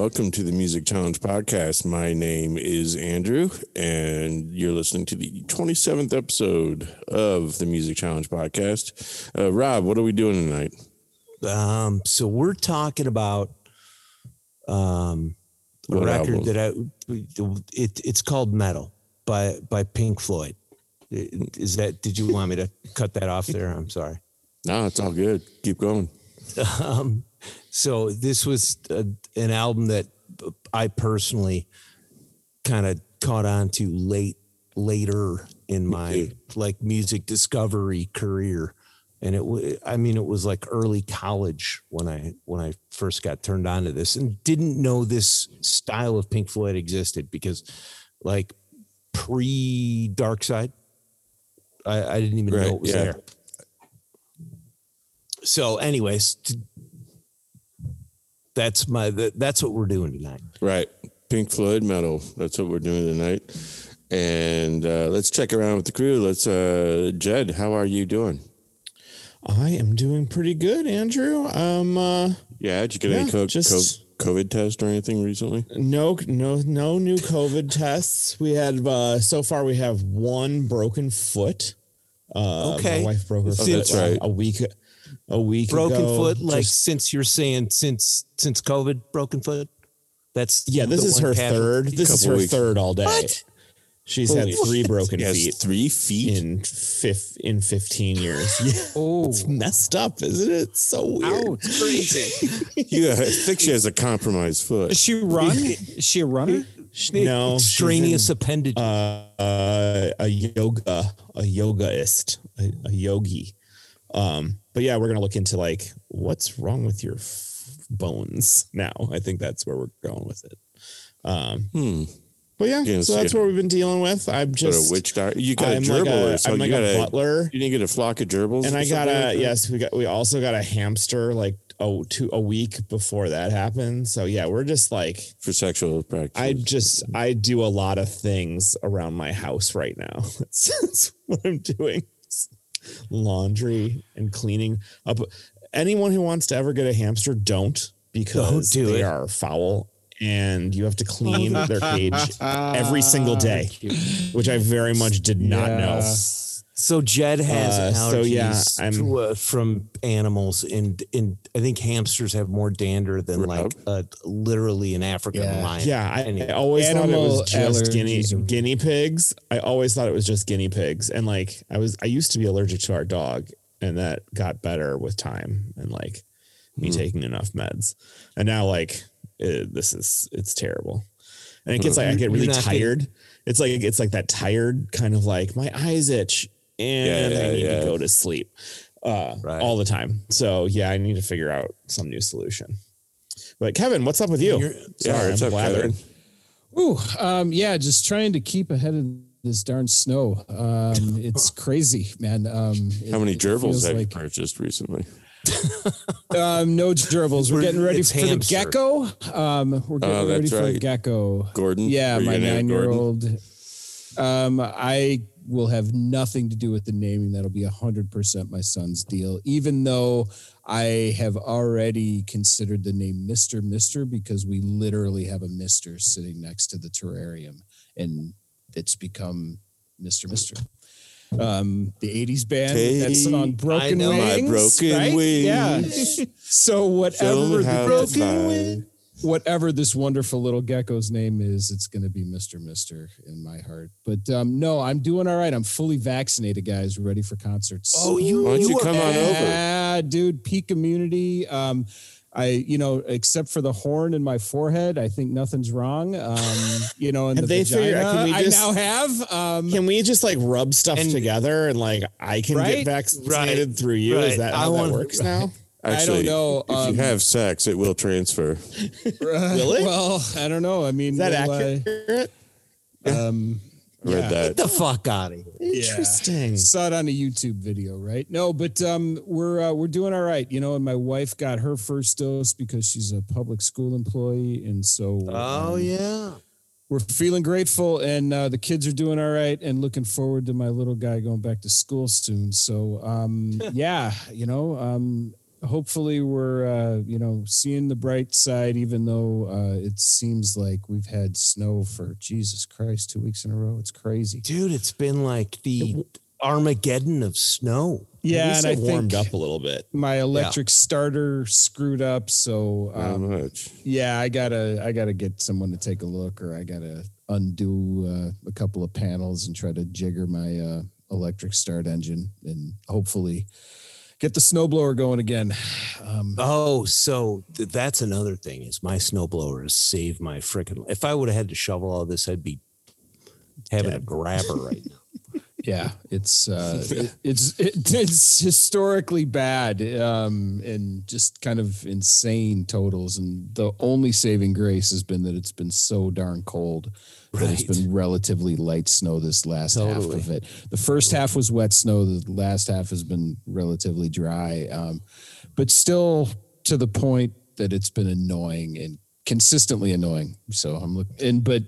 welcome to the Music Challenge podcast. My name is Andrew, and you're listening to the 27th episode of the Music Challenge podcast. Uh, Rob, what are we doing tonight? Um, so we're talking about um, a What record album? that I it it's called Meddle by by Pink Floyd. Is that? Did you want me to cut that off there? I'm sorry. No, it's all good. Keep going. Um, so this was a, an album that I personally kind of caught on to late later in my like music discovery career and it wa- I mean it was like early college when I when I first got turned on to this and didn't know this style of Pink Floyd existed because like pre Dark Side I, I didn't even Right, know it was yeah. there. So anyways, t- that's my that, that's what we're doing tonight. Right. Pink Floyd Meddle. That's what we're doing tonight. And uh, let's check around with the crew. Let's, uh, Jed, how are you doing? I am doing pretty good, Andrew. Um, uh, Yeah, did you get any Yeah, co- just- co- COVID test or anything recently? no, no, no new COVID tests. We had uh, so far. We have one broken foot. Uh, Okay. my wife broke her Oh, foot that's right. a week, a week Broken ago. foot, like Just- since you're saying since since COVID, broken foot. That's yeah, this is her third. This is her weeks. third all day. What? She's Holy had three broken Yes, feet three feet. in fifth in fifteen years. Yeah, Oh, it's messed up, isn't it? It's so weird. ouch. Crazy. yeah, I think she has a compromised foot. Is she run? Is she a runner? No, she's extraneous in- appendage. uh, uh, a yoga, a yogaist, a, a yogi. Um, but yeah, we're gonna look into like what's wrong with your f- bones now. I think that's where we're going with it. Um, Hmm. but yeah, Yeah, so that's what we've been dealing with. I'm just a witch doctor. You got I'm a like gerbil a, or so I'm like you got a a, butler, you didn't get a flock of gerbils. and I got a like yes, we got we also got a hamster like oh two a week before that happened. So yeah, we're just like for sexual practice. I just I do a lot of things around my house right now. That's, that's what I'm doing. Laundry and cleaning up. Anyone who wants to ever get a hamster, don't because Don't do they it. are foul and you have to clean their cage every single day, which I very much did not know. Yeah. so Jed has uh, allergies so yeah, I'm- to, uh, from animals, and and I think hamsters have more dander than like uh, literally an African Yeah. lion. Yeah, I, Anyway. I always thought it was just guinea allergies guinea pigs. I always thought it was just guinea pigs, and like I was, I used to be allergic to our dog, and that got better with time and like me Hmm. taking enough meds, and now like uh this is it's terrible, and it gets like I get really not getting- tired. It's like it's like that tired kind of like my eyes itch and Yeah, I need yeah. to go to sleep uh, Right. all the time. So yeah, I need to figure out some new solution. But Kevin, what's up with you? You're- Sorry, what's I'm up, blathering. Ooh, um, yeah, just trying to keep ahead of this darn snow. Um, it's crazy, man. Um, How many gerbils feels have you purchased recently? um, no gerbils. We're We're- getting ready for hamster. the gecko. Um, we're getting Oh, ready that's for the right. gecko. Gordon? Yeah, my gonna name it Gordon? nine-year-old. Um, I will have nothing to do with the naming. That'll be hundred percent my son's deal. Even though I have already considered the name Mister Mister because we literally have a Mister sitting next to the terrarium, and it's become Mister Mister. Um, the '80s band that song "Broken Wings," broken right? Yeah. So whatever the broken fly. Wing, whatever this wonderful little gecko's name is, it's going to be Mr. Mister in my heart. But um, no, I'm doing all right. I'm fully vaccinated, guys, ready for concerts. Oh, you Why don't you were- come on over? Yeah, dude, peak immunity. Um, I, you know, except for the horn in my forehead, I think nothing's wrong. Um, you know, in Have the they vagina, figured- can we I now have. Um, Can we just like rub stuff And- together and like I can Right? get vaccinated through you? Right. Is that I how that want- works now? Actually, know, If um, you have sex, it will transfer. Will it? well, I don't know. I mean, Is that will I- accurate? um, I read Yeah. that. Get the fuck out of here. Interesting. saw it on a YouTube video, right? No, but um, we're uh, we're doing all right, you know. And my wife got her first dose because she's a public school employee, and so Oh um, yeah. we're feeling grateful, and uh, the kids are doing all right, and looking forward to my little guy going back to school soon. So um, yeah, you know, um, hopefully we're uh, you know seeing the bright side, even though uh, it seems like we've had snow for Jesus Christ two weeks in a row. It's crazy. Dude, it's been like the Armageddon of snow. Yeah, and I warmed up a little bit. my electric starter screwed up, so um, yeah, I gotta I gotta get someone to take a look, or I gotta undo uh, a couple of panels and try to jigger my uh, electric start engine, and hopefully get the snowblower going again. Um, Oh, so th- that's another thing is my snowblower has saved my freaking. If I would have had to shovel all this, I'd be having a grabber right now. Yeah it's uh it- it's it, it's historically bad um and just kind of insane totals and the only saving grace has been that it's been so darn cold that it's been relatively light snow this last half of it. The first half was wet snow the last half has been relatively dry um but still to the point that it's been annoying and consistently annoying so i'm looking and but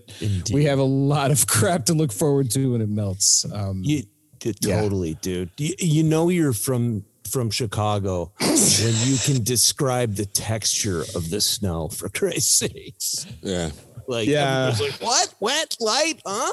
we have a lot of crap to look forward to when it melts um You d- Yeah. totally, dude. You, you know you're from from Chicago when you can describe the texture of the snow. For Christ's sakes, Yeah. like Yeah. everybody's like what wet light, huh?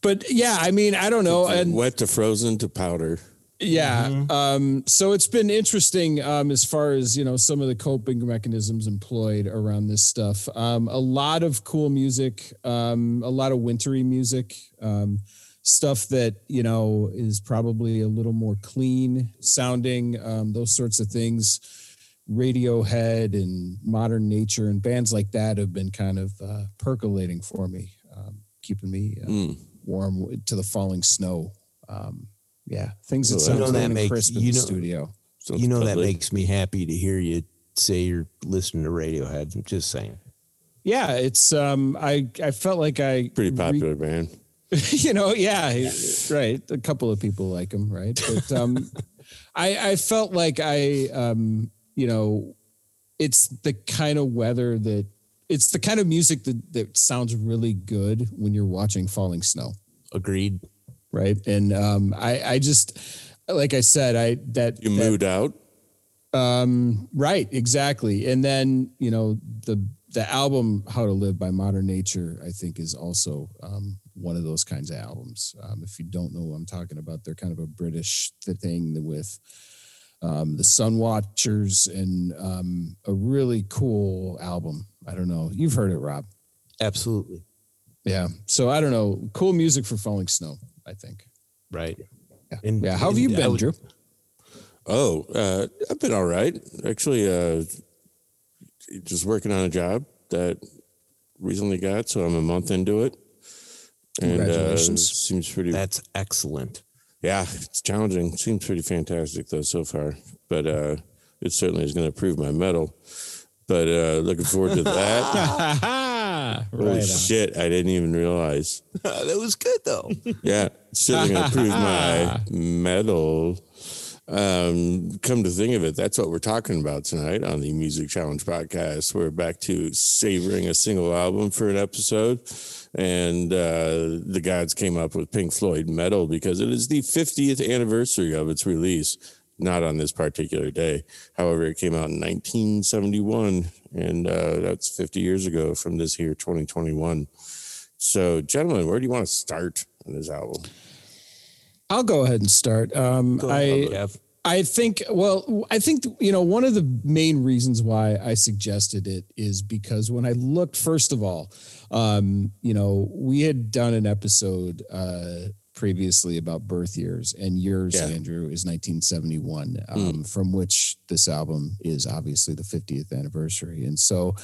but yeah i mean i don't know and Wet to frozen to powder. Yeah um so it's been interesting um as far as you know some of the coping mechanisms employed around this stuff um a lot of cool music um a lot of wintry music um stuff that you know is probably a little more clean sounding um those sorts of things radiohead and modern nature and bands like that have been kind of uh, percolating for me um, keeping me uh, Mm. warm to the falling snow. Um, yeah, things that Well, sound you know that and makes- crisp in you the studio. Sounds you know that makes me happy to hear you say you're listening to Radiohead. I'm just saying. Yeah, it's um, I I felt like I pretty re- popular band. you know, yeah, right. A couple of people like him, right? But um, I I felt like I um, you know, it's the kind of weather that it's the kind of music that that sounds really good when you're watching falling snow. Agreed. Right? And um, I, I just, like I said, I that You that- moved out. um, right, exactly. And then you know the the album "How to Live" by Modern Nature, I think, is also um, one of those kinds of albums. Um, if you don't know what I'm talking about, they're kind of a British thing with um, the Sun Watchers and um, a really cool album. I don't know. You've heard it, Rob. Absolutely. Yeah. So I don't know. Cool music for falling snow. I think. Right. Yeah. And- yeah. How have you been, would- Drew? Oh, uh, I've been all right. Actually, uh, just working on a job that recently got, so I'm a month into it. And uh, seems pretty. That's excellent. yeah, it's challenging. Seems pretty fantastic though so far, but uh, it certainly is going to prove my mettle. But uh, looking forward to that. Holy right shit! I didn't even realize. that was good though. Yeah, certainly going to prove my mettle. Um, come to think of it, that's what we're talking about tonight on the Music Challenge podcast. We're back to savoring a single album for an episode, and uh, the gods came up with Pink Floyd Meddle because it is the 50th anniversary of its release. Not on this particular day, however, it came out in 1971, and uh, that's 50 years ago from this here 2021. So, gentlemen, where do you want to start on this album? I'll go ahead and start. Um, Go I. I think well, I think you know one of the main reasons why I suggested it is because when I looked, first of all, um, you know, we had done an episode uh, previously about birth years, and yours, Yeah. Andrew, is 1971, um, from which this album is obviously the 50th anniversary, and so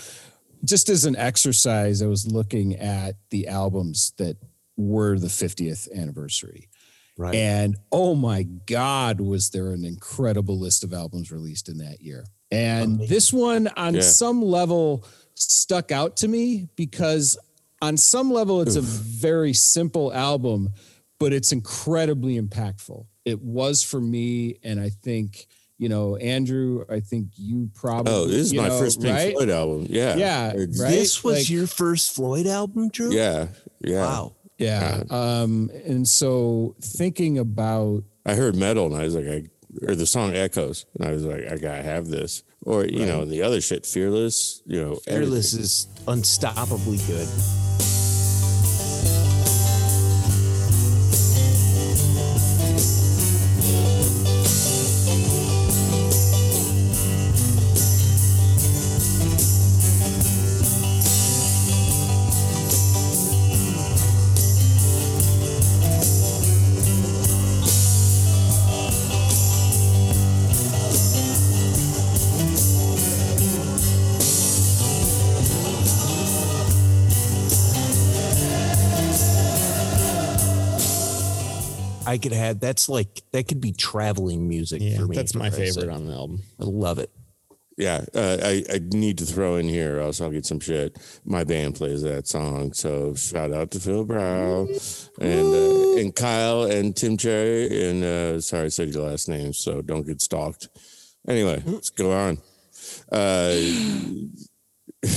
just as an exercise, I was looking at the albums that were the 50th anniversary. Right. And oh my God, was there an incredible list of albums released in that year? And Amazing. this one, on Yeah. some level, stuck out to me because, on some level, it's a very simple album, but it's incredibly impactful. It was for me. And I think, you know, Andrew, I think you probably. Oh, this is my know, first Pink right? Floyd album. Yeah. Yeah, right? this was Like- your first Floyd album, Drew? Yeah. Yeah. Wow. Yeah. Um, and so thinking about I heard Meddle and I was like, I, or the song Echoes, and I was like, I gotta have this. Or you know, the other shit, Fearless. You know, Fearless is unstoppably good. I could have that's like that could be traveling music Yeah, for me. that's my favorite sake. on the album. I love it. Yeah, uh, I, I need to throw in here, or else I'll get some shit. My band plays that song, so shout out to Phil Brow and uh, and Kyle and Tim Cherry and uh, sorry I said your last name, so don't get stalked. Anyway, let's go on. Uh,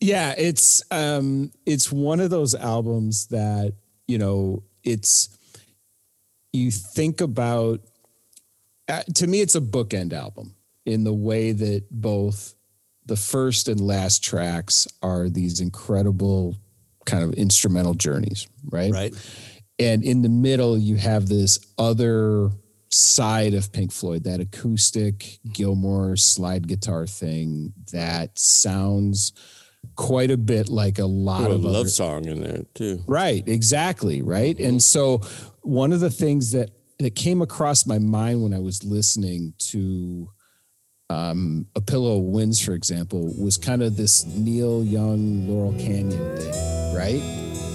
yeah it's um it's one of those albums that you know it's you think about uh, to me it's a bookend album in the way that both the first and last tracks are these incredible kind of instrumental journeys right Right. and in the middle you have this other side of Pink Floyd, that acoustic Gilmour slide guitar thing that sounds quite a bit like a lot a of love other, song in there too. Right, exactly, right. And so one of the things that that came across my mind when I was listening to um, a pillow of winds, for example, was kind of this Neil Young Laurel Canyon thing, right?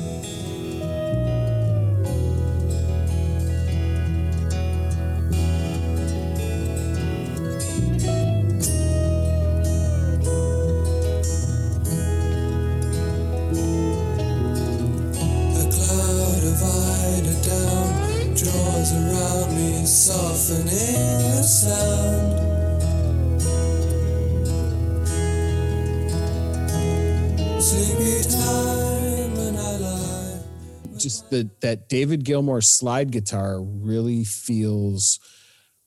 The that David Gilmour slide guitar really feels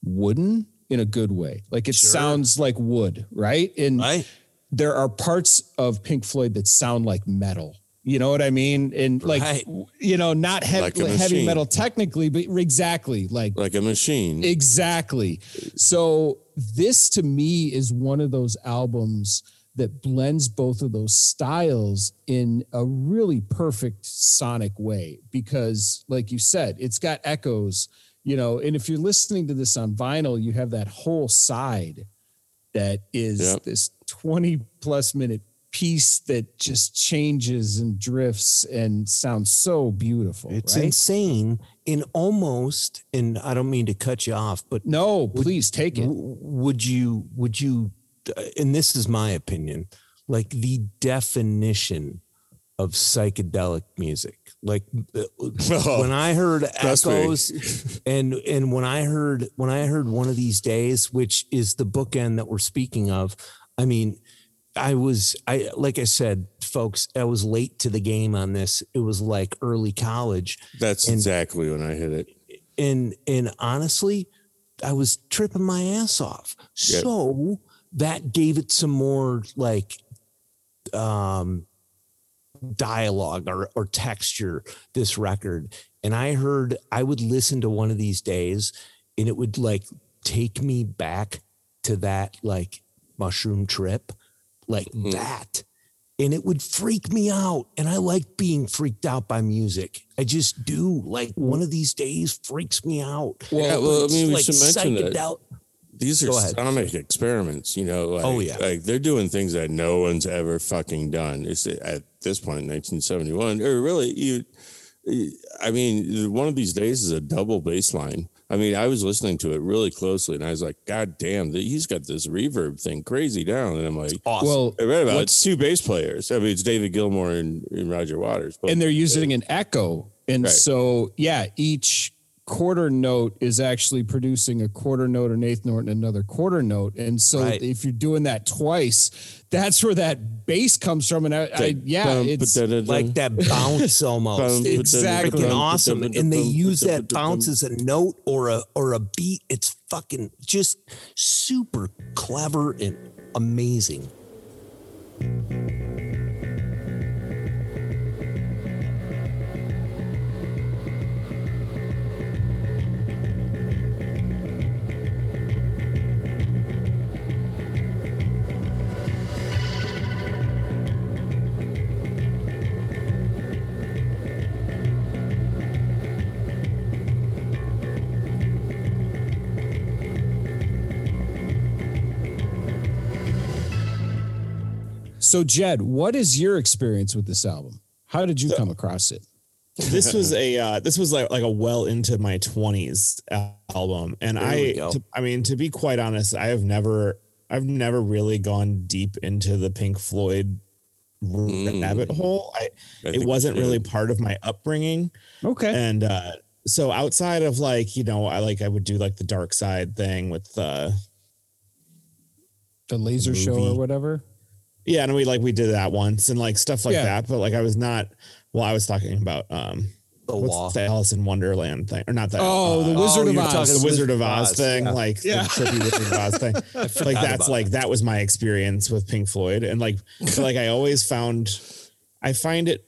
wooden in a good way. Like it Sure. sounds like wood, right? And Right. there are parts of Pink Floyd that sound like metal. You know what I mean? And like Right. you know, not heavy, Like heavy metal technically, but exactly like Like a machine. Exactly. So this to me is one of those albums that blends both of those styles in a really perfect sonic way because like you said, it's got echoes, you know, and if you're listening to this on vinyl, you have that whole side that is Yep. this 20 plus minute piece that just changes and drifts and sounds so beautiful. It's right? insane in almost, and I don't mean to cut you off, but no, please take it. w- would you, would you, and this is my opinion, like the definition of psychedelic music. Like uh, when I heard trust me. echoes and and when I heard when I heard one of these days, which is the bookend that we're speaking of, I mean, I was I like I said, folks, I was late to the game on this. It was like early college. That's and- exactly when I hit it. And and honestly, I was tripping my ass off. Yep. So that gave it some more like um dialogue or, or texture this record. And i heard i would listen to one of these days and it would like take me back to that like mushroom trip like Mhm. that. And it would freak me out. And i like being freaked out by music. I just do. Like one of these days freaks me out. Yeah, well, I mean, we like should mention that these are Go ahead. sonic experiments, you know. Like, Oh, yeah. like they're doing things that no one's ever fucking done. It's at this point, in 1971, or really, you. I mean, one of these days is a double bass line. I mean, I was listening to it really closely, and I was like, "God damn, he's got this reverb thing crazy down." And I'm like, awesome Well, I read about it. It's two bass players. I mean, it's David Gilmour and, and Roger Waters. But and they're using an echo and Right. so yeah each quarter note is actually producing a quarter note, an eighth note, and another quarter note. And so Right. if you're doing that twice, that's where that bass comes from. And I, I yeah, Bum, it's like that bounce almost. Bum, It's Exactly. freaking awesome. And they use that bounce as a note or a or a beat. It's fucking just super clever and amazing. So Jed, what is your experience with this album? How did you come across it? this was a uh, this was like like a well into my 20s album and There i to- i mean to be quite honest i have never i've never really gone deep into the pink floyd Mm. rabbit hole i, I it wasn't really part of my upbringing Okay. and uh so outside of like you know i like i would do like the dark side thing with uh the laser show or whatever. Yeah and we like we did that once and like stuff like Yeah. that but like i was not well i was talking about um The what's law. the alice in wonderland thing or not that Oh, the uh, Wizard oh, of you're Oz. talking the Wizard of Oz, Oz, thing, yeah. like Yeah. the trippy Wizard of Oz thing. like that's about like that. was my experience with Pink Floyd, and like but, like I always found, I find it,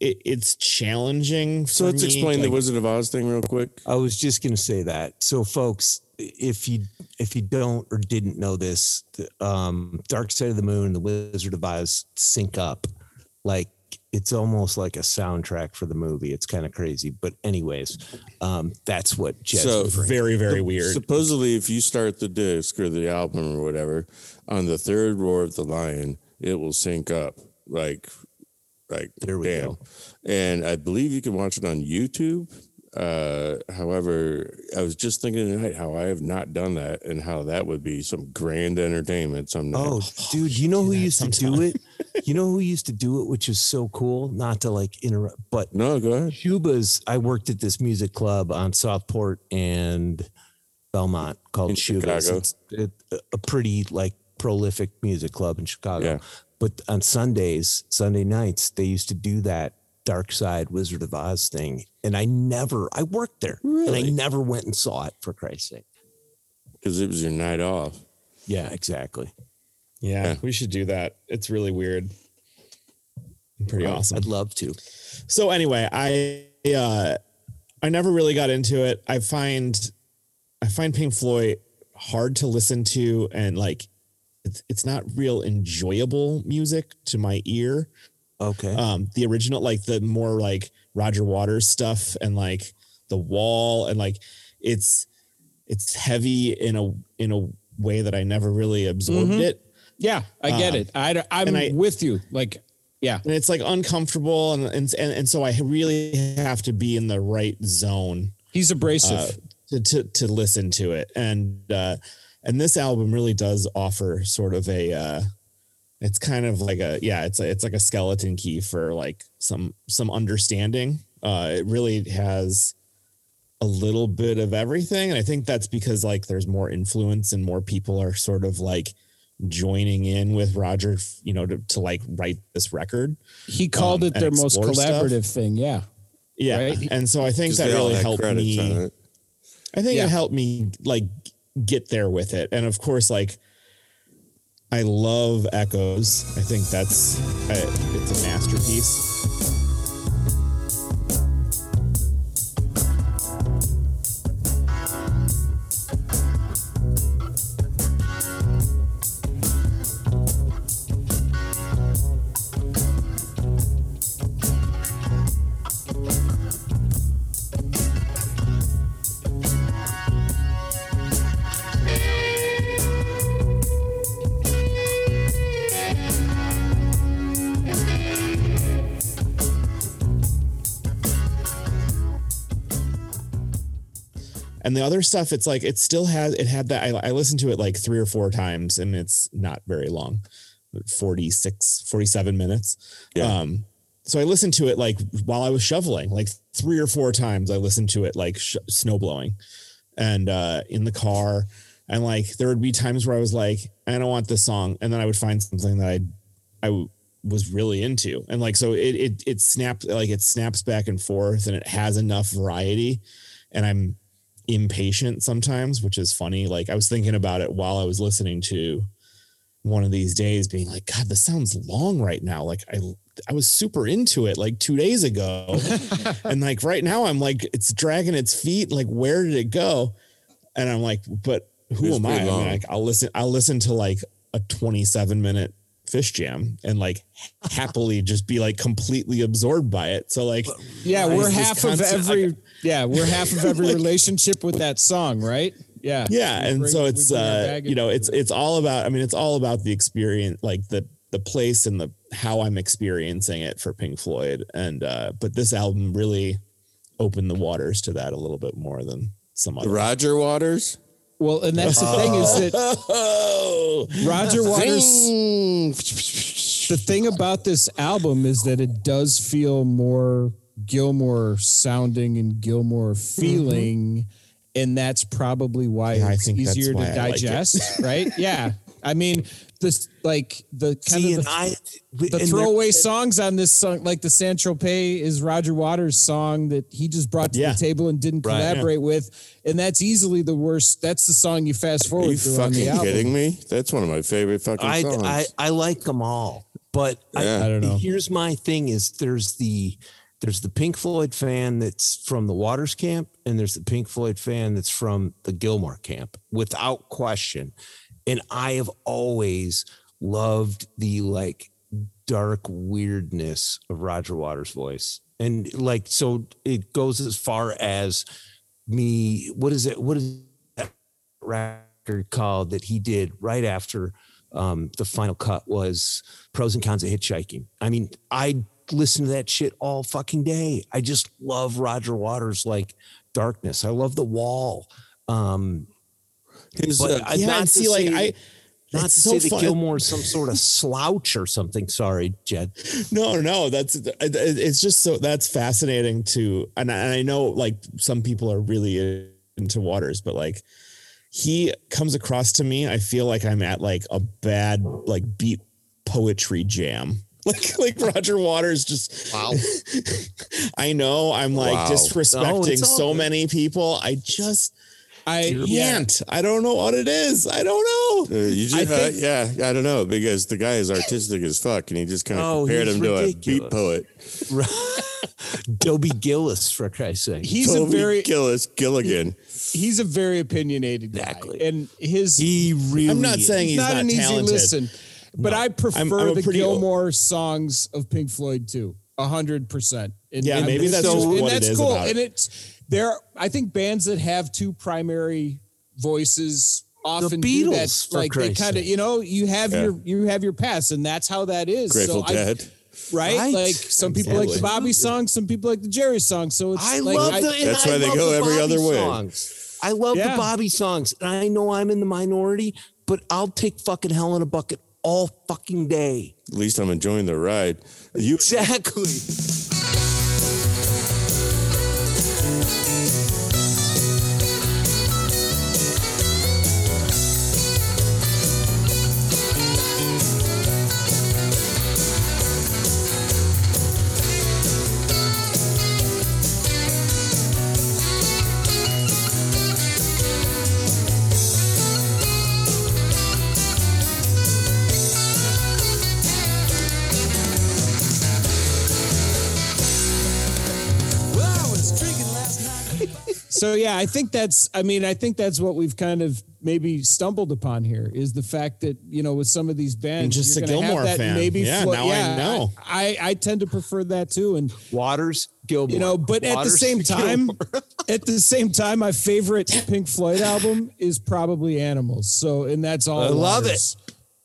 it it's challenging. So for let's me, explain the like- Wizard of Oz thing real quick. I was just going to say that. So, folks, if you if you don't or didn't know this, the, um, Dark Side of the Moon and the Wizard of Oz sync up. Like it's almost like a soundtrack for the movie. It's kind of crazy, but anyways, um, that's what Jed's So, referring Very very weird. Supposedly, if you start the disc or the album or whatever on the third roar of the lion, it will sync up like, like There we damn. go. And I believe you can watch it on YouTube. Uh, however, I was just thinking tonight how I have not done that and how that would be some grand entertainment some night. Oh, dude, you know who that used to do it? You know who used to do it, which is so cool. Not to like interrupt, but no, go ahead. Schubas. I worked at this music club on Southport and Belmont called In Schubas. Chicago. It's a, a pretty like prolific music club in Chicago. Yeah. But on Sundays, Sunday nights, they used to do that Dark Side Wizard of Oz thing, and I never. I worked there, and I never went and saw it for Christ's sake. Because it was your night off. Yeah, exactly. yeah, Yeah. we should do that. It's really weird. Pretty awesome. I'd love to. so anyway, I uh I never really got into it. I find I find Pink Floyd hard to listen to and like it's it's not real enjoyable music to my ear. Okay. Um the original like the more like Roger Waters stuff and like the wall and like it's it's heavy in a in a way that I never really absorbed Mhm. it. Yeah, I get Um, it. I, I'm I- with you. Like, yeah. and it's like uncomfortable and and and, and so I really have to be in the right zone He's abrasive. uh, to, to to listen to it and uh and this album really does offer sort of a uh it's kind of like a yeah it's a, it's like a skeleton key for like some some understanding uh it really has a little bit of everything and i think that's because like there's more influence and more people are sort of like joining in with roger you know to, to like write this record he called um, it their most explore stuff. collaborative thing. Yeah. yeah Right. and so i think that really had helped me. I think Yeah. it helped me like get there with it. And of course, like I love Echoes. I think that's it's a masterpiece. And the other stuff, it's like it still has it had that. I, I listened to it like three or four times, and it's not very long, 46, 47 minutes. Yeah. Um, so I listened to it like while I was shoveling, like three or four times. I listened to it like sh- snow blowing, and uh, in the car, and like there would be times where I was like, I don't want this song, and then I would find something that I, I was really into, and like so it it it snaps like it snaps back and forth, and it has enough variety, and I'm impatient sometimes, which is funny. Like I was thinking about it while I was listening to one of these days being like god this sounds long right now. Like i i was super into it like two days ago. And like right now i'm like it's dragging its feet. Like where did it go? And i'm like but who It's am i, I mean, like i'll listen i'll listen to like a 27 minute Phish jam and like happily just be like completely absorbed by it so like Yeah, we're It's this half of constant- every. Yeah, we're half of every relationship with that song, right? Yeah. yeah We and bring- so it's uh you know it's it's all about i mean it's all about the experience like the the place and the how i'm experiencing it for pink floyd and uh but this album really opened the waters to that a little bit more than some other Roger Waters. Well, and that's the thing is that oh Roger Waters. The thing about this album is that it does feel more Gilmour sounding and Gilmour feeling, and that's probably why Yeah, it's easier to I like digest, right? Yeah, I mean, this like the kind See, of the, I the throwaway songs on this song, like the San Tropez is Roger Waters' song that he just brought to Yeah. the table and didn't Right, yeah. collaborate with, and that's easily the worst. That's the song you fast forward. Are forward you through on the fucking album. kidding me? That's one of my favorite fucking I, songs. I I like them all, but Yeah. I don't know. Here's my thing: is there's the there's the Pink Floyd fan that's from the Waters camp, and there's the Pink Floyd fan that's from the Gilmour camp, without question. And I have always loved the like dark weirdness of Roger Waters' voice, and like so it goes as far as me. What is it? What is that record called that he did right after? um, the final cut was pros and cons of hitchhiking. I mean, I listen to that shit all fucking day. I just love Roger Waters like darkness. I love the wall. Um, His, but uh, I yeah not see like say- i not to so say that fun- Gilmour's some sort of slouch or something. Sorry, Jed. no no that's it's just so that's fascinating to and I, and I know like some people are really into waters but like he comes across to me i feel like i'm at like a bad like beat poetry jam like like roger waters just Wow. i know i'm like Wow. Disrespecting all so good. many people i just I can't i don't know what it is i don't know uh, you just, I uh, think- yeah, I don't know because the guy is artistic as fuck, and he just kind of Oh, compared he's him to a beat poet. Dobie Gillis, for Christ's sake. He's a Toby very Gillis Gilligan. he's a very opinionated guy. And his he really. i'm not is. saying he's not, not, an easy talented listen. But I prefer I'm a the pretty- Gilmour songs of Pink Floyd too, a hundred percent. Yeah, and maybe that's so- just and what it that's is cool. about it. And it's there. I think bands that have two primary voices often do that. Beatles, for Like they kind of, you know, you have Yeah. your you have your past, and that's how that is. Grateful so I, Dead. right? Right. Like some people like the Bobby song, some people like the Jerry song. So it's I like love the. and That's I why they go the every Bobby other way. Songs. I love Yeah. the Bobby songs, and I know I'm in the minority, but I'll take fucking hell in a bucket all fucking day. At least I'm enjoying the ride. You Exactly. So yeah, I think that's. I mean, I think that's what we've kind of maybe stumbled upon here is the fact that you know with some of these bands, And just you're a gonna have Gilmour that fan. Maybe Yeah, flo- now I know. I, I tend to prefer that too, and Waters, Gilmour. you know, but at the same time, at the same time, my favorite Pink Floyd album is probably Animals. So, and that's all. I love Waters.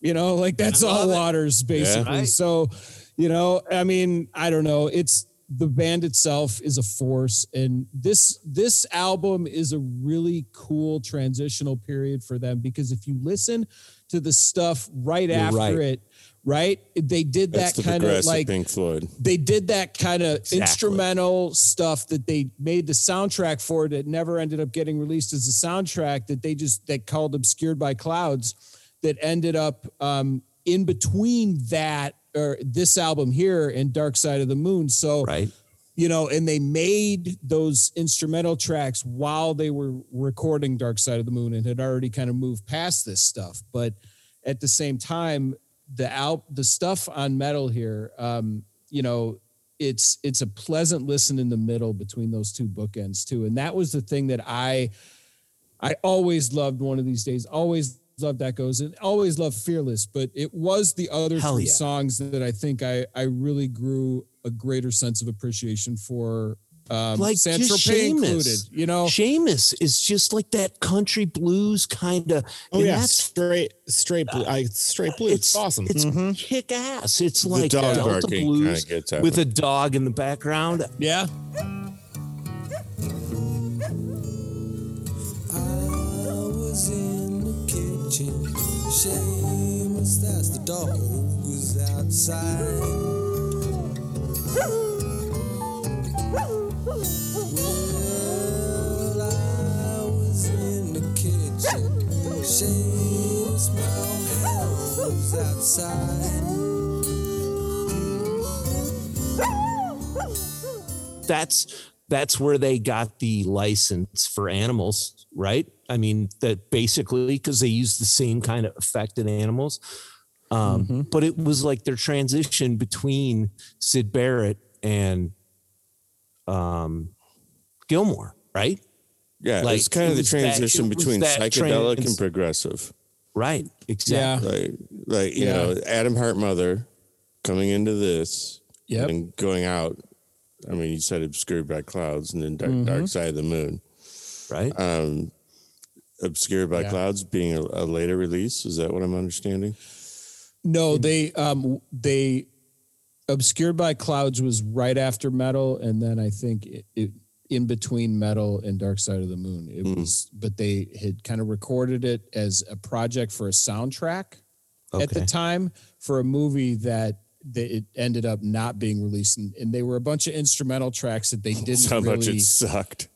You know, like that's all it. Waters basically. Right. So, you know, I mean, I don't know. It's the band itself is a force, and this this album is a really cool transitional period for them because if you listen to the stuff right You're after right. it, right? They did That's that kind of like Pink Floyd. they did that kind of Exactly. instrumental stuff that they made the soundtrack for that never ended up getting released as a soundtrack that they just that called obscured by clouds that ended up um, in between that or this album here and dark side of the moon. So Right. you know and they made those instrumental tracks while they were recording dark side of the moon and had already kind of moved past this stuff. But at the same time the out the stuff on Meddle here um you know it's it's a pleasant listen in the middle between those two bookends too. And that was the thing that i i always loved one of these days always loved that goes and always loved fearless but it was the other Hell three yeah. songs that i think i i really grew a greater sense of appreciation for um Like San just Tropez Seamus. included you know Seamus is just like that country blues kind of. Oh yeah, straight straight blue. I straight blue. It's, It's awesome. It's Mm-hmm. kick ass. It's The like dog Delta blues with a dog in the background. yeah The dog outside. Well, I was in the kitchen. My outside. That's that's where they got the license for animals, right? I mean, that basically because they use the same kind of effect in animals. Um, Mm-hmm. But it was like their transition between Syd Barrett and um, Gilmour, right? Yeah, Like, it's kind it of the was that- transition between psychedelic trans- and progressive. Right. Exactly. Like, like you Yeah. know, Atom Heart Mother coming into this Yep. and going out. I mean, you said obscured by clouds, and then dark, Mm-hmm. dark side of the moon. Right. Um, obscured by Yeah. clouds being a, a later release. Is that what I'm understanding? No, they um they obscured by clouds was right after Meddle, and then I think it, it in between Meddle and Dark Side of the Moon. It was, but they had kind of recorded it as a project for a soundtrack at the time for a movie that. That it ended up not being released, and, and they were a bunch of instrumental tracks that they didn't how really. much it sucked.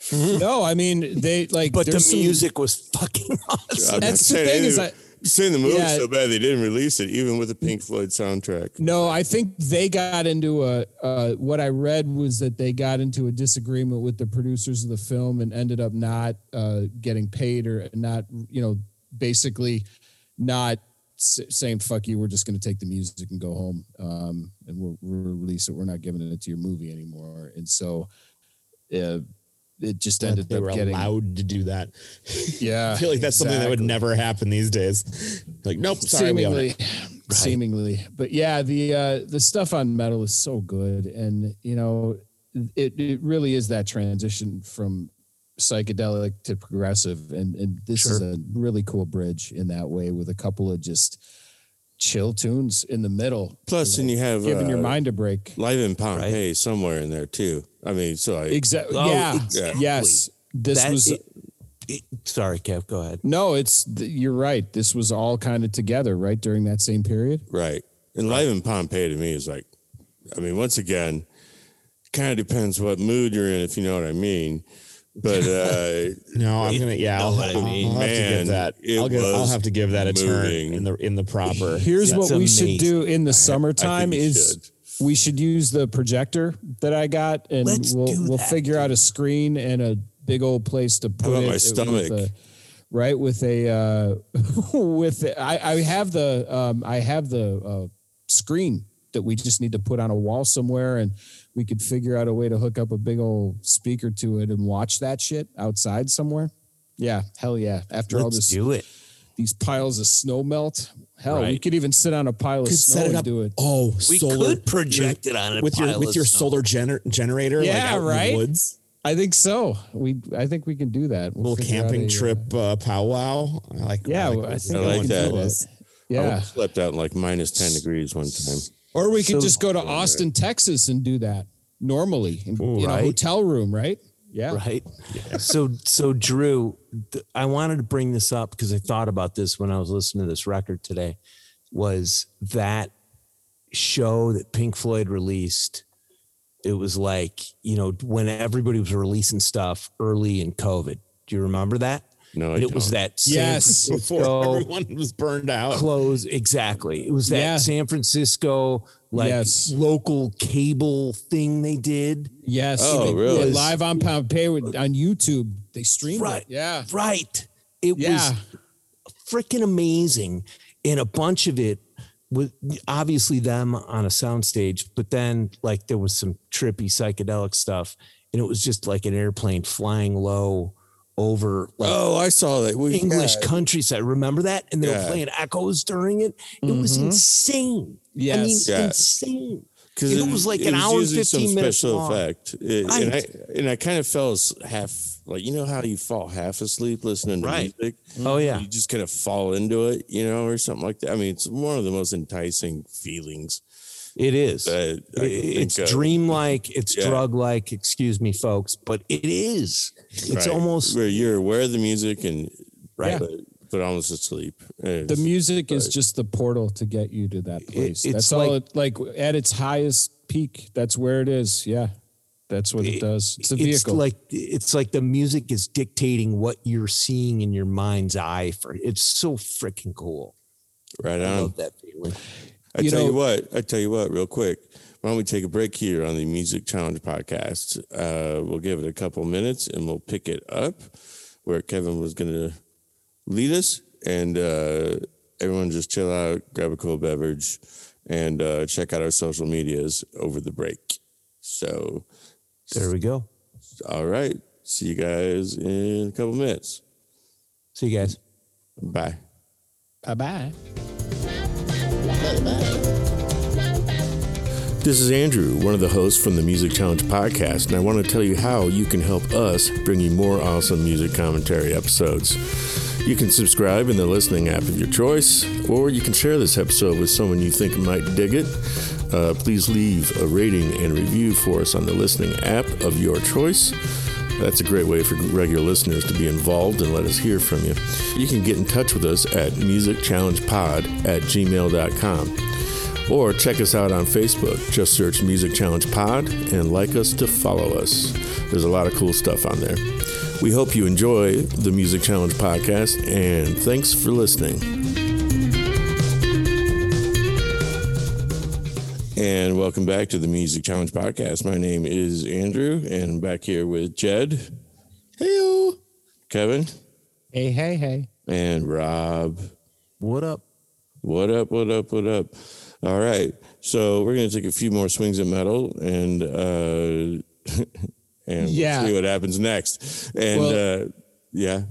no, I mean they like. But the some- music was fucking awesome. That's not the saying thing is I- I'm saying the movie Yeah. so bad they didn't release it, even with the Pink Floyd soundtrack. No, I think they got into a. Uh, what I read was that they got into a disagreement with the producers of the film and ended up not uh, getting paid or not, you know, basically not s- saying "fuck you." We're just going to take the music and go home, um, and we'll, we'll release it. We're not giving it to your movie anymore. And so, uh, it just ended they up were getting. allowed to do that. Yeah, I feel like that's something that would never happen these days. Like, nope, sorry, seemingly, it. seemingly. But yeah, the uh, the stuff on Meddle is so good, and you know, it it really is that transition from psychedelic to progressive, and and this is a really cool bridge in that way with a couple of just chill tunes in the middle, Plus, then you have giving your uh, mind a break. Live in Pompeii somewhere in there too. I mean, so I, Exactly. Oh, yeah. exactly. Yes. This That- was it- it- sorry, Kev. Go ahead. no. It's you're right. This was all kind of together, right during that same period. right. And Live in Pompeii to me is like, I mean, once again, kind of depends what mood you're in, if you know what I mean. But uh, No, I'm gonna. Yeah, I'll, know what I I'll- mean. I'll have to give that. I'll, give, I'll have to give that a turn in the in the proper. Here's That's what we should do in the summertime we is we should use the projector that I got and Let's we'll we'll figure out a screen and a big old place to put about it my with stomach? a- right with a uh with I I have the um I have the uh screen that we just need to put on a wall somewhere and we could figure out a way to hook up a big old speaker to it and watch that shit outside somewhere. Yeah, hell yeah. After all Let's this do it. these piles of snow melt. Hell, we could even sit on a pile of Could snow set it and up. do it. Oh, We solar could project it on a with your pile with your snow. solar gener- generator. like Yeah, out in the right? woods. I think so. We, I think we can do that. We'll little camping a, uh, trip uh, powwow. I like. Yeah, like I think I like can that. do I Yeah, slept out in like minus 10 degrees one time. or we could So- just go to Austin, Texas, and do that normally in, in a hotel room, right? Yeah. right? So, so Drew, th- I wanted to bring this up because I thought about this when I was listening to this record today. was that show that Pink Floyd released. It was like, you know, when everybody was releasing stuff early in COVID. Do you remember that? No, I it was that San Yes. Before everyone was burned out. close. Exactly. It was that Yeah. San Francisco like Yes. local cable thing they did. Yes. Oh, they- really? they live on Pompeii with- on YouTube. They streamed Right. it. Yeah. Right. It Yeah. was freaking amazing. And a bunch of it was obviously them on a soundstage, but then like there was some trippy psychedelic stuff. And it was just like an airplane flying low over like Oh, I saw that. We, English yeah. countryside. Remember that? And they Yeah. were playing echoes during it. It was Mhm. insane. I mean, Yes. Yeah. insane. because It was like an hour and 15 some minutes special long. effect. It- and I and I kind of fell as- half like you know how you fall half asleep listening to Right. music. Oh yeah. You just kind of fall into it, you know, or something like that. I mean, it's one of the most enticing feelings. It is. That I can it's think of. dreamlike, it's Yeah. drug like, excuse me, folks, but it is. It's Right. almost where you're aware of the music and Right. but, but almost asleep. Uh, the It's- music is just the portal to get you to that place. it's that's all like- it like at its highest peak. That's where it is. Yeah. That's what it, It- does. It's a vehicle. it's vehicle. like it's like the music is dictating what you're seeing in your mind's eye for it's so freaking cool. right I on. love that feeling. I You tell you what, I tell you what, real quick. Why don't we take a break here on the Music Challenge podcast? Uh, we'll give it a couple minutes and we'll pick it up where Kevin was going to lead us. And uh, everyone just chill out, grab a cool beverage, and uh, check out our social medias over the break. So, There we go. all right. See you guys in a couple minutes. See you guys. Bye. bye bye. This is Andrew, one of the hosts from the Music Challenge podcast, and I want to tell you how you can help us bring you more awesome music commentary episodes. You can subscribe in the listening app of your choice, or you can share this episode with someone you think might dig it. Uh, please leave a rating and review for us on the listening app of your choice. That's a great way for regular listeners to be involved and let us hear from you. You can get in touch with us at musicchallengepod at gmail.com. Or check us out on Facebook. Just search Music Challenge Pod and like us to follow us. There's a lot of cool stuff on there. We hope you enjoy the Music Challenge podcast and thanks for listening. And welcome back to the Music Challenge podcast. My name is Andrew and I'm back here with Jed, Hey, Kevin, Hey, hey, hey. and Rob. What up? What up? What up? What up? All right. So we're gonna take a few more swings at Meddle and uh and we'll Yeah. see what happens next. And Well- uh yeah.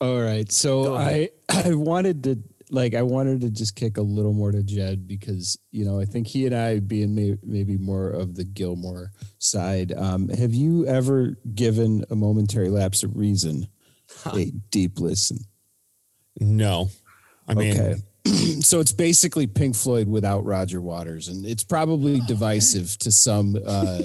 All right. So I. I wanted to like I wanted to just kick a little more to Jed because you know I think he and I being may, maybe more of the Gilmour side. Um, have you ever given a momentary lapse of reason a deep listen? No. I mean, Okay. so it's basically Pink Floyd without Roger Waters, and it's probably divisive to some uh,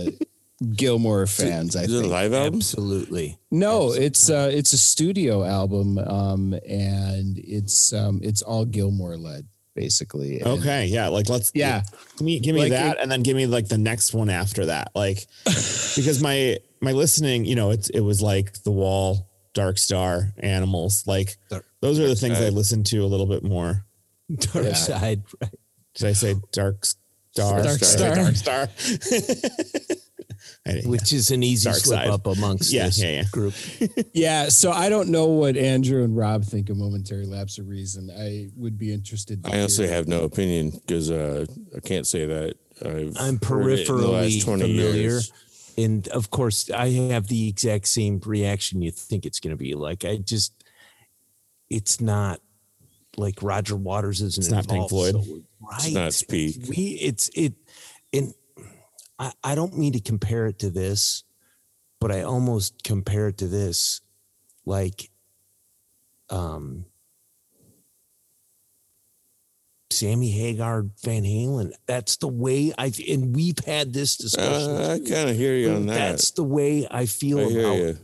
Gilmour fans. I Is it a think. live album? Absolutely. No, it's uh, it's a studio album, um, and it's um, it's all Gilmour led, basically. And- okay. Yeah. Like, let's, Yeah. Give me, give me Like that, it- and then give me like the next one after that. Like, because my my listening, you know, it's it was like The Wall, Dark Star, Animals. Like, Dark- those are the things I Side. listen to a little bit more. Dark Yeah. side. Right. Did I say Dark Star? Dark I say Star. Dark Star. I didn't- Which is an easy Dark slip side. up amongst Yeah, this yeah, yeah. group. yeah. So I don't know what Andrew and Rob think of momentary lapse of reason. I would be interested. To I honestly have no opinion because uh I can't say that. I've I'm heard in peripherally familiar. years. And of course, I have the exact same reaction you think it's going to be. Like, I just, it's not like Roger Waters isn't It's not Pink Floyd. so- right. It's not Speak. We, it's, it, and I, I don't mean to compare it to this, but I almost compare it to this. Like, um, Sammy Hagar Van Halen. That's the way I and we've had this discussion. Uh, I kind of hear you on that. That's the way I feel I about you.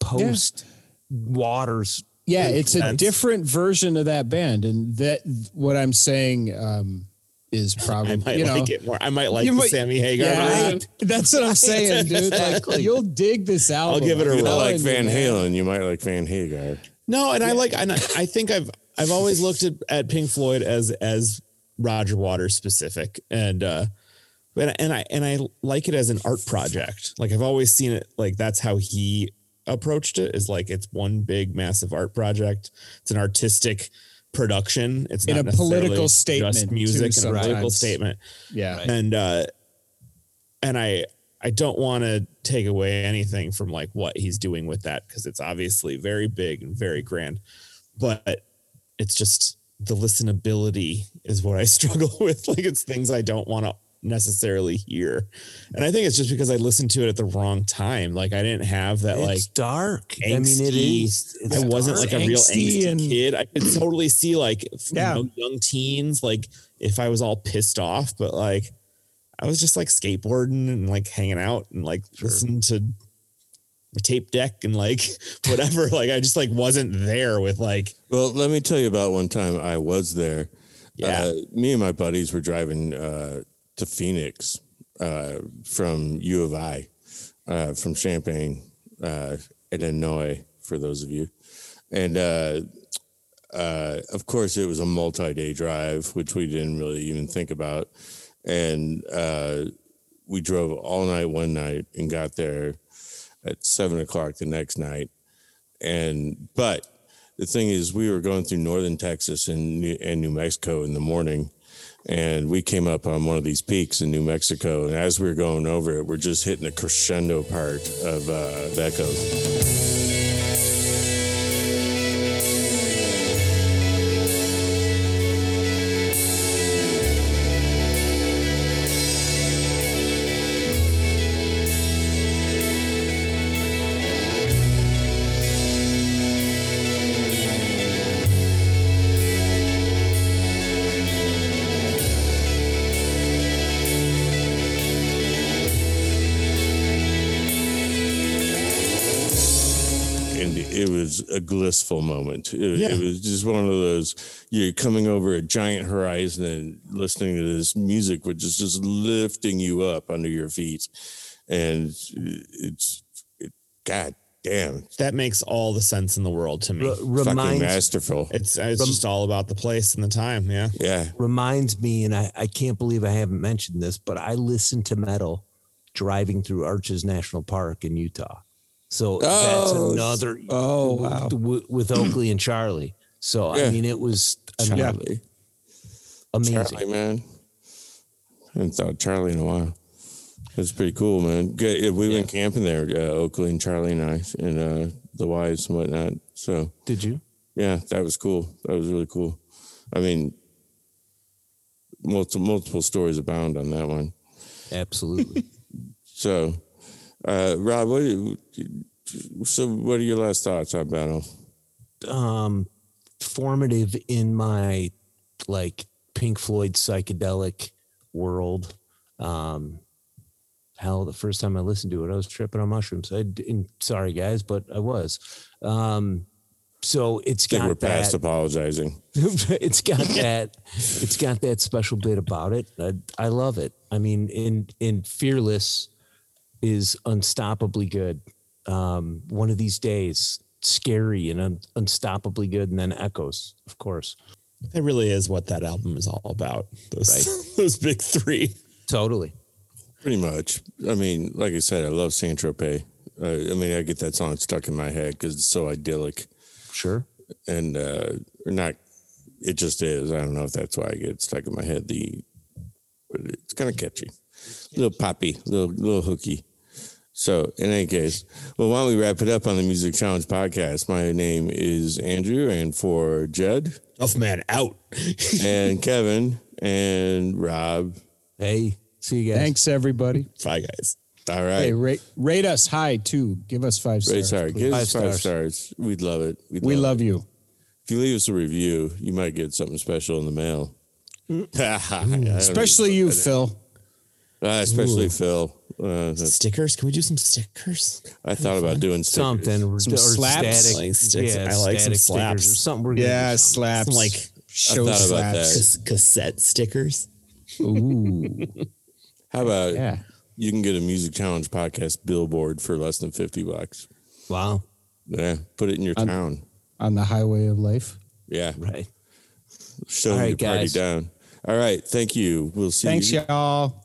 post Waters yeah, it's a different version of that band, and that what I'm saying um, is probably I might you know like it more. I might like the might- Sammy Hagar yeah, version. that's what I'm saying, dude. Like, you'll dig this album. I'll give it a I'm You roll. like Van. Halen. You might like Van Hagar. No, and I like and I, I think I've I've always looked at, at Pink Floyd as as Roger Waters specific and uh but and I and I like it as an art project. Like I've always seen it like that's how he approached it is like it's one big massive art project. It's an artistic production. It's In not a necessarily political just statement, music and a political statement. Yeah, and uh and i i don't want to take away anything from like what he's doing with that because it's obviously very big and very grand but it's just the listenability is what i struggle with. Like it's things i don't want to necessarily hear and i think it's just because i listened to it at the wrong time like i didn't have that like it's dark. I mean, it angsty- is. It's I wasn't dark. like a real angsty angsty and- kid. I could totally see like f- you know, young teens, like if I was all pissed off, but like I was just like skateboarding and like hanging out and like listening to a tape deck and like whatever. like I just like wasn't there with like Well, let me tell you about one time I was there. Yeah. Uh, me and my buddies were driving uh, to Phoenix uh, from U of I, uh, from Champaign, uh, Illinois, for those of you. And uh, uh, of course, it was a multi day drive, which we didn't really even think about. And uh, we drove all night one night and got there at seven o'clock the next night. And, but the thing is, we were going through northern Texas and New, and New Mexico in the morning, and we came up on one of these peaks in New Mexico. And as we were going over it, we're just hitting the crescendo part of uh, of echoes. Was a blissful moment. It, Yeah. it was just one of those you're coming over a giant horizon and listening to this music, which is just lifting you up under your feet, and it's it, God damn, that makes all the sense in the world to me. Re- fucking reminds masterful. it's it's just all about the place and the time. Yeah. Yeah, reminds me, and I, I can't believe I haven't mentioned this, but I listen to Meddle driving through Arches National Park in Utah. So that's Oh, another Oh, wow. with, with Oakley and Charlie. So Yeah. I mean, it was Charlie, amazing. Charlie, man. I haven't thought of Charlie in a while. It's pretty cool, man. Good. We went camping there, uh, Oakley and Charlie and I, and uh, the wives and whatnot. So Did you? Yeah, that was cool. That was really cool. I mean, multiple multiple stories abound on that one. Absolutely. So, uh, Rob, what? you- So, what are your last thoughts on Meddle? um formative in my like Pink Floyd psychedelic world. Um hell, the first time I listened to it, I was tripping on mushrooms. I d- and sorry guys, but I was. Um so it's got we're past that. apologizing. it's got that. It's got that special bit about it. I, I love it. I mean, in in Fearless is unstoppably good. Um, one of these days, scary and un, unstoppably good, and then Echoes, of course. It really is what that album is all about. Those those big three. Totally. Pretty much. I mean, like I said, I love Saint Tropez. Uh, I mean, I get that song stuck in my head because it's so idyllic Sure. and uh, not. It just is. I don't know if that's why I get stuck in my head. The, but it's kind of catchy, a little poppy, little little hooky. So, in any case, well, why don't we wrap it up on the Music Challenge podcast? My name is Andrew, and for Jed Tough man out. and Kevin and Rob. Hey, see you guys. Thanks, everybody. Bye guys. All right. Hey, rate rate us high too. Give us five Very stars. sorry. please. Give Five us five stars. stars. We'd love it. We'd We love love you. If you leave us a review, you might get something special in the mail. I Especially even- you, Phil. Uh, especially Phil. Uh, Stickers? Can we do some stickers? I thought about doing stickers. something Some or slaps? static, Like sticks. yeah, I like some slaps. or something. We're Yeah, something. slaps. Some, like, show thought about slaps. Cas- cassette stickers. Ooh, How about yeah. you can get a music challenge podcast billboard for less than fifty bucks? Wow, Yeah, put it in your town. On the highway of life. Yeah, right. show All your right, party down. All right, thank you. We'll see Thanks, you. y'all.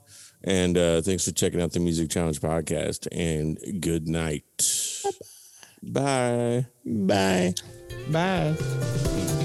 And uh, thanks for checking out the Music Challenge podcast. And good night. Bye. Bye. Bye.